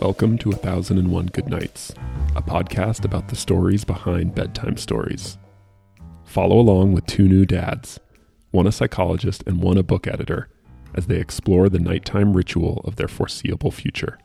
Welcome to A Thousand and One Good Nights, a podcast about the stories behind bedtime stories. Follow along with two new dads, one a psychologist and one a book editor, as they explore the nighttime ritual of their foreseeable future.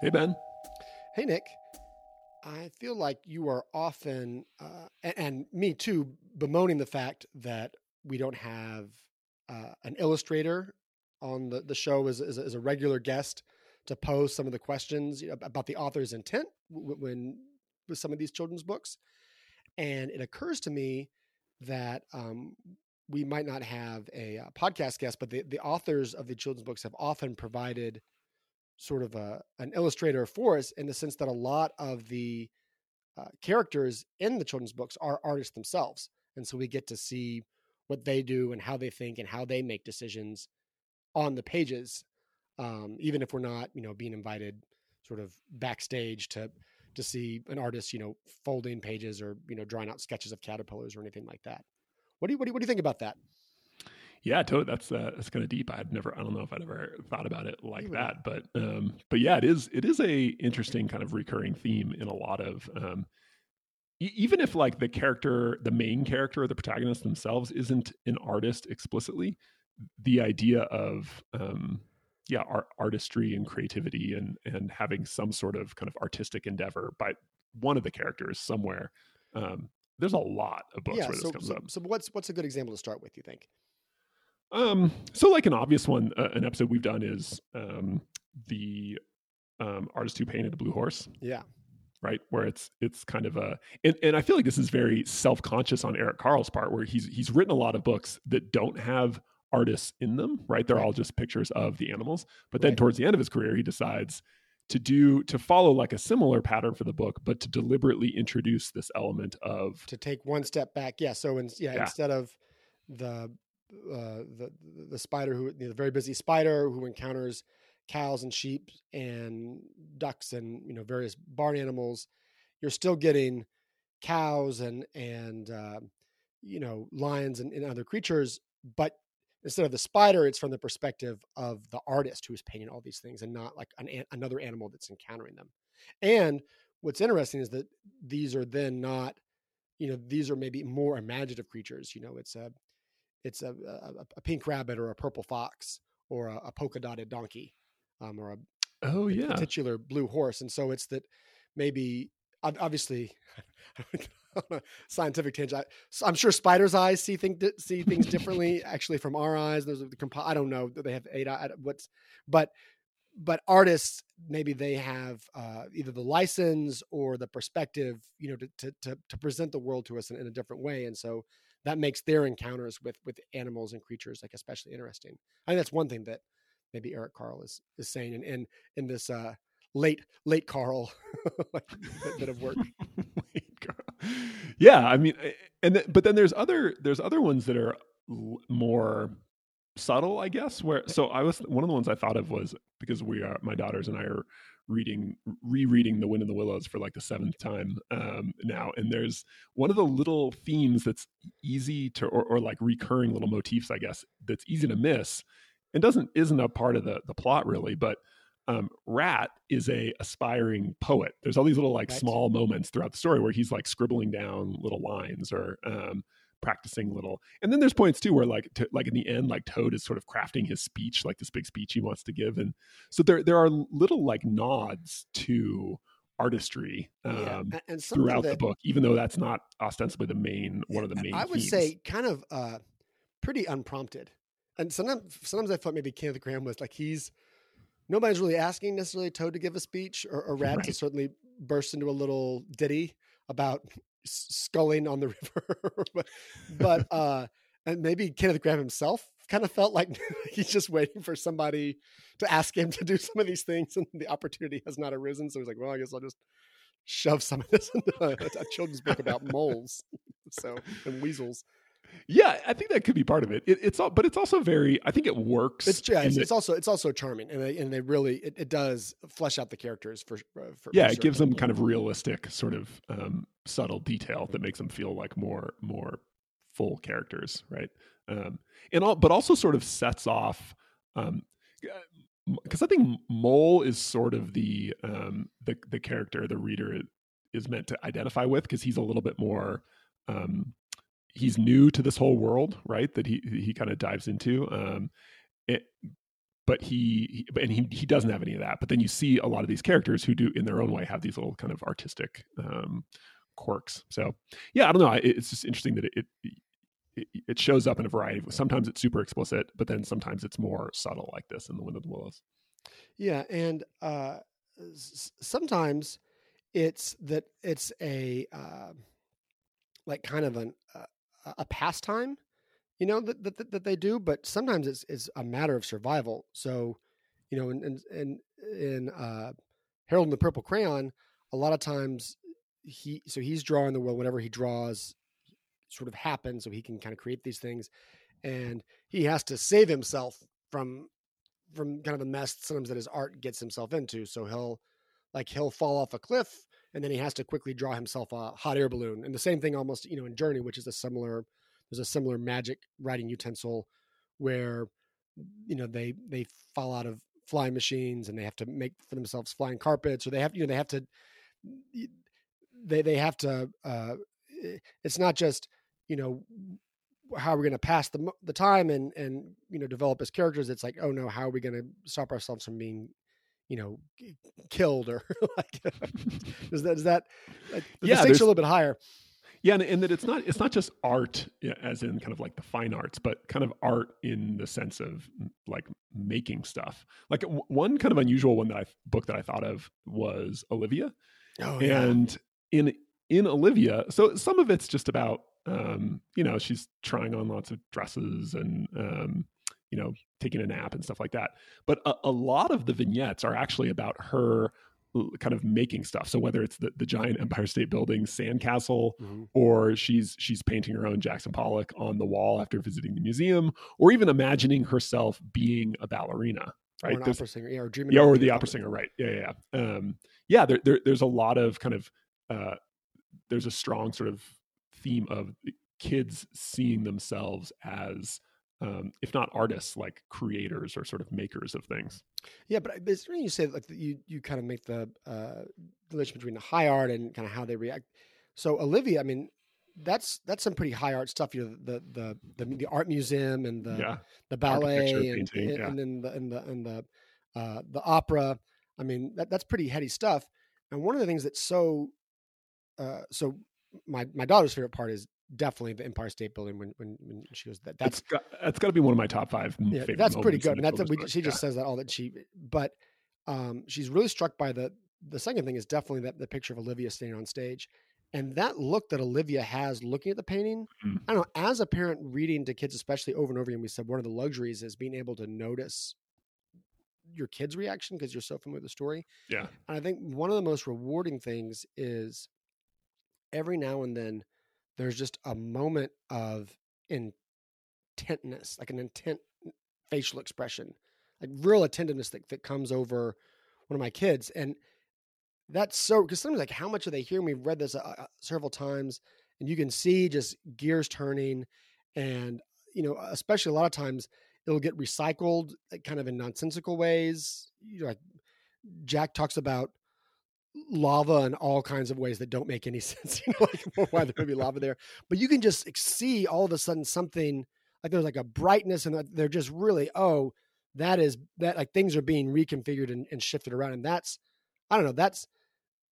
Hey, Ben. Hey, Nick. I feel like you are often, uh, and, and, me too, bemoaning the fact that we don't have uh, an illustrator on the, the show as, as, as, a regular guest to pose some of the questions you know, about the author's intent when with some of these children's books. And it occurs to me that um, we might not have a, a uh, podcast guest, but the, the authors of the children's books have often provided sort of a an illustrator for us in the sense that a lot of the uh, characters in the children's books are artists themselves, and so we get to see what they do and how they think and how they make decisions on the pages, um, even if we're not, you know, being invited sort of backstage to to see an artist, you know, folding pages or you know drawing out sketches of caterpillars or anything like that. What do you what do you, what do you think about that? Yeah, totally. That's uh, that's kind of deep. I'd never, I don't know if I'd ever thought about it like that, but um, but yeah, it is it is a interesting kind of recurring theme in a lot of um, e- even if like the character, the main character or the protagonist themselves isn't an artist explicitly, the idea of um, yeah, art, artistry and creativity and and having some sort of kind of artistic endeavor by one of the characters somewhere. Um, there's a lot of books yeah, where so, this comes so, up. So what's what's a good example to start with? You think? Um, so like an obvious one, uh, an episode we've done is um, the um, artist who painted the blue horse. Yeah. Right, where it's it's kind of a and, and I feel like this is very self conscious on Eric Carle's part, where he's he's written a lot of books that don't have artists in them. Right, they're right. all just pictures of the animals. But then right. towards the end of his career, he decides to do to follow like a similar pattern for the book, but to deliberately introduce this element of to take one step back. Yeah. So in, yeah, yeah. instead of the uh, the the spider who the very busy spider who encounters cows and sheep and ducks and you know various barn animals you're still getting cows and and uh, you know lions and, and, other creatures but instead of the spider it's from the perspective of the artist who's painting all these things and not like an, another animal that's encountering them. And what's interesting is that these are then not you know these are maybe more imaginative creatures you know it's a it's a, a, a pink rabbit or a purple fox or a, a polka dotted donkey um, or a oh yeah. titular blue horse. And so it's that maybe obviously scientific tangent I, am sure spiders eyes see think see things differently actually from our eyes. Those are the comp- i don't know they have eight eye, what's but but artists maybe they have uh, either the license or the perspective you know to, to, to, to present the world to us in, in, a different way. And so that makes their encounters with with animals and creatures like especially interesting. I think that's one thing that maybe Eric Carle is is saying in in, in this uh, late late Carle bit of work. yeah, I mean, and th- but then there's other there's other ones that are more subtle, I guess. Where so I was one of the ones I thought of was because we are my daughters and I are reading rereading the wind in the willows for like the seventh time um, now and there's one of the little themes that's easy to or, or, like recurring little motifs i guess that's easy to miss and doesn't isn't a part of the the plot really but um, rat is a aspiring poet there's all these little like right. small moments throughout the story where he's like scribbling down little lines or um, practicing little. And then there's points too where like to, like in the end, like Toad is sort of crafting his speech, like this big speech he wants to give, and so there there are little like nods to artistry um, yeah. and throughout that, the book, even though that's not ostensibly the main one of the main. I would themes. say kind of uh, pretty unprompted, and sometimes sometimes I thought maybe Kenneth Grahame was like he's nobody's really asking necessarily Toad to give a speech or, or Rat right. to certainly burst into a little ditty about sculling on the river, but, but uh, and maybe Kenneth Grahame himself kind of felt like he's just waiting for somebody to ask him to do some of these things, and the opportunity has not arisen. So he's like, "Well, I guess I'll just shove some of this into a, a children's book about moles, so and weasels." Yeah, I think that could be part of it. it it's all, but it's also very. I think it works. It's yeah, it's, it's also it's also charming, and they and they really it, it does flesh out the characters for. Uh, for yeah, for it gives them kind of realistic, sort of um, subtle detail that makes them feel like more more full characters, right? Um, and all, but also sort of sets off. Um, because I think Mole is sort of the um, the the character the reader is meant to identify with because he's a little bit more um, he's new to this whole world, right? That he he kind of dives into. Um, it, but he, he, and he he doesn't have any of that. But then you see a lot of these characters who do in their own way have these little kind of artistic um, quirks. So yeah, I don't know. It's just interesting that it, it it shows up in a variety of sometimes it's super explicit but then sometimes it's more subtle like this in the wind of the willows yeah and uh sometimes it's that it's a uh, like kind of an uh, a pastime, you know, that, that, that they do, but sometimes it's, it's a matter of survival. So, you know, in, in, in, uh, Harold and the Purple Crayon, a lot of times he, so he's drawing the world, whatever he draws sort of happens. So he can kind of create these things and he has to save himself from, from kind of the mess sometimes that his art gets himself into. So he'll, like he'll fall off a cliff and then he has to quickly draw himself a hot air balloon. And the same thing almost, you know, in Journey, which is a similar there's a similar magic writing utensil where you know they they fall out of flying machines and they have to make for themselves flying carpets or they have you know they have to they they have to uh it's not just you know how are we're going to pass the the time and and you know develop as characters it's like oh no how are we going to stop ourselves from being you know killed or like is that is that like, the yeah, distinction a little bit higher. Yeah and, and, that it's not it's not just art as in kind of like the fine arts but kind of art in the sense of like making stuff. Like one kind of unusual one that i book that i thought of was olivia. Oh, yeah. and in in olivia so some of it's just about um you know she's trying on lots of dresses and um you know, taking a nap and stuff like that. But a, a lot of the vignettes are actually about her kind of making stuff. So whether it's the, the giant Empire State Building sandcastle, mm-hmm. or she's she's painting her own Jackson Pollock on the wall after visiting the museum, or even imagining herself being a ballerina, right? Or an opera singer, yeah, or dreaming. Yeah, or the opera singer, right? Yeah, yeah, yeah. Um, yeah there, there, there's a lot of kind of uh, there's a strong sort of theme of kids seeing themselves as um, if not artists, like creators or sort of makers of things. Yeah, but it's when you say like you you kind of make the uh, relation between the high art and kind of how they react. So Olivia, I mean, that's that's some pretty high art stuff. You know, the the the, the art museum and the yeah. the ballet and, painting, and, yeah. and, then the and the and the uh, the opera. I mean, that, that's pretty heady stuff. And one of the things that's so uh, so my my daughter's favorite part is definitely the Empire State Building when when, when she goes that that's got, that's got to be one of my top five. Yeah, that's pretty good. And that's we, she just says that all that she, but um, she's really struck by the the second thing is definitely that the picture of Olivia standing on stage. And that look that Olivia has looking at the painting, mm. I don't know, as a parent reading to kids, especially over and over again, we said one of the luxuries is being able to notice your kid's reaction because you're so familiar with the story. Yeah. And I think one of the most rewarding things is every now and then there's just a moment of intentness, like an intent facial expression, like real attentiveness that, that comes over one of my kids. And that's so, because sometimes like how much are they hearing? We've read this uh, uh, several times and you can see just gears turning and, you know, especially a lot of times it'll get recycled kind of in nonsensical ways. You know, like Jack talks about lava in all kinds of ways that don't make any sense. You know, like why there would be lava there, but you can just see all of a sudden something like there's like a brightness, and they're just really oh, that is that like things are being reconfigured and, and shifted around, and that's I don't know that's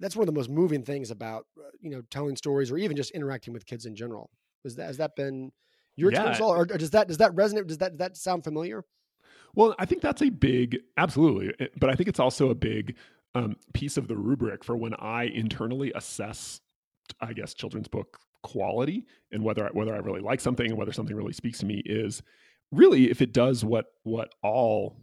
that's one of the most moving things about uh, you know telling stories or even just interacting with kids in general. Is that has that been your yeah. experience, or, or does that does that resonate? Does that does that sound familiar? Well, I think that's a big, absolutely. Eh, but I think it's also a big um, piece of the rubric for when I internally assess, I guess, children's book quality and whether I, whether I really like something and whether something really speaks to me is really if it does what what all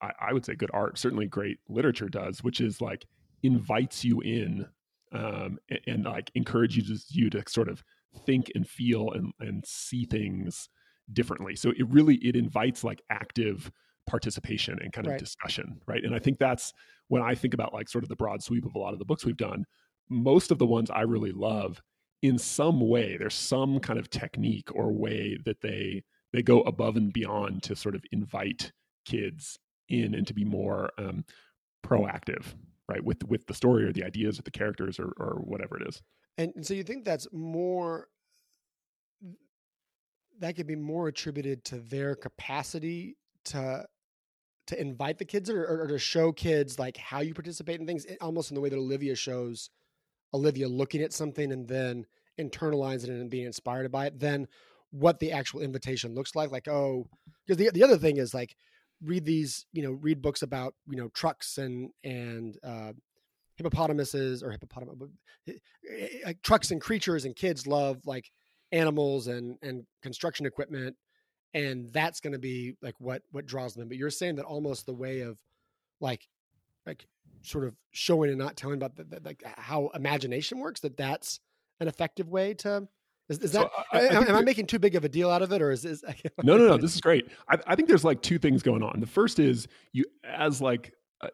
I, I would say good art, certainly great literature does, which is like invites you in um, and, and, like encourages you to sort of think and feel and, and see things differently. So it really it invites like active participation and kind of Right. discussion, right? And I think that's when I think about like sort of the broad sweep of a lot of the books we've done, most of the ones I really love in some way there's some kind of technique or way that they they go above and beyond to sort of invite kids in and to be more um, proactive right with with the story or the ideas or the characters or, or whatever it is And, and so you think that's more that could be more attributed to their capacity to to invite the kids or, or, or to show kids like how you participate in things eh, almost in the way that Olivia shows Olivia looking at something and then internalizing it and being inspired by it then what the actual invitation looks like. Like oh because the, the other thing is like read these you know read books about you know trucks and and uh hippopotamuses or hippopotamus like trucks and creatures and kids love like animals and and construction equipment and that's going to be like what what draws them but you're saying that almost the way of like like sort of showing and not telling about the, the, like how imagination works that that's an effective way to is, is So that I- I am, am I making too big of a deal out of it or is this no no no this is great. I, I think there's like two things going on. The first is you as like a,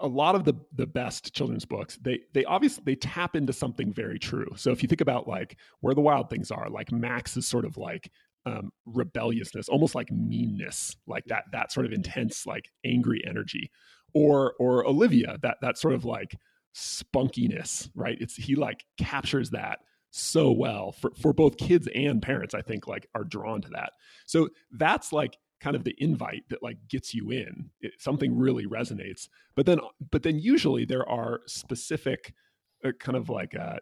a lot of the the best children's books they they obviously they tap into something very true. So if you think about like where the wild things are like max is sort of like um, rebelliousness almost like meanness like that that sort of intense like angry energy. Or or olivia that that sort of like spunkiness right? It's he like captures that so well for for both kids and parents i think like are drawn to that. So that's like kind of the invite that like gets you in. It, something really resonates. But then but then usually there are specific uh, kind of like uh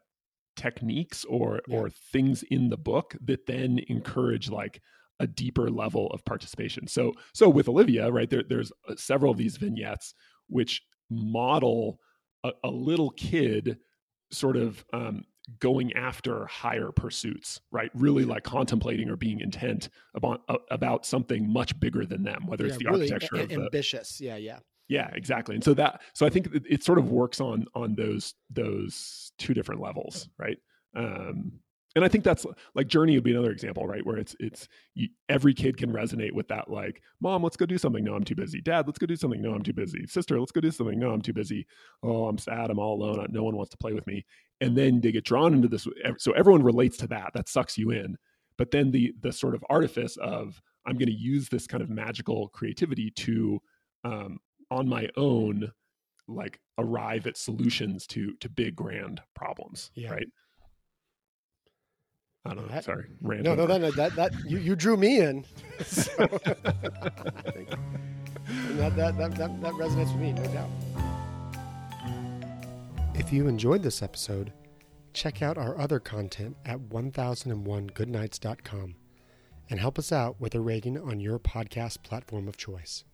techniques or Yeah. or things in the book that then encourage like a deeper level of participation so so with olivia right there there's uh, several of these vignettes which model a, a little kid sort of um, going after higher pursuits, right? Really like contemplating or being intent about uh, about something much bigger than them, whether it's the really architecture a- of the ambitious yeah yeah yeah, exactly. And so that so I think it, it sort of works on on those those two different levels, right? Um, and I think that's like Journey would be another example, right? Where it's it's you, every kid can resonate with that. Like, mom, let's go do something. No, I'm too busy. Dad, let's go do something. No, I'm too busy. Sister, let's go do something. No, I'm too busy. Oh, I'm sad. I'm all alone. No one wants to play with me. And then they get drawn into this. So everyone relates to that. That sucks you in. But then the the sort of artifice of I'm going to use this kind of magical creativity to um, on my own like arrive at solutions to to big grand problems Yeah. right? I don't know That- sorry rant no no over. that that, that you, you drew me in. So, I that, that, that, that, that resonates with me no doubt. If you enjoyed this episode check out our other content at 1001goodnights.com and help us out with a rating on your podcast platform of choice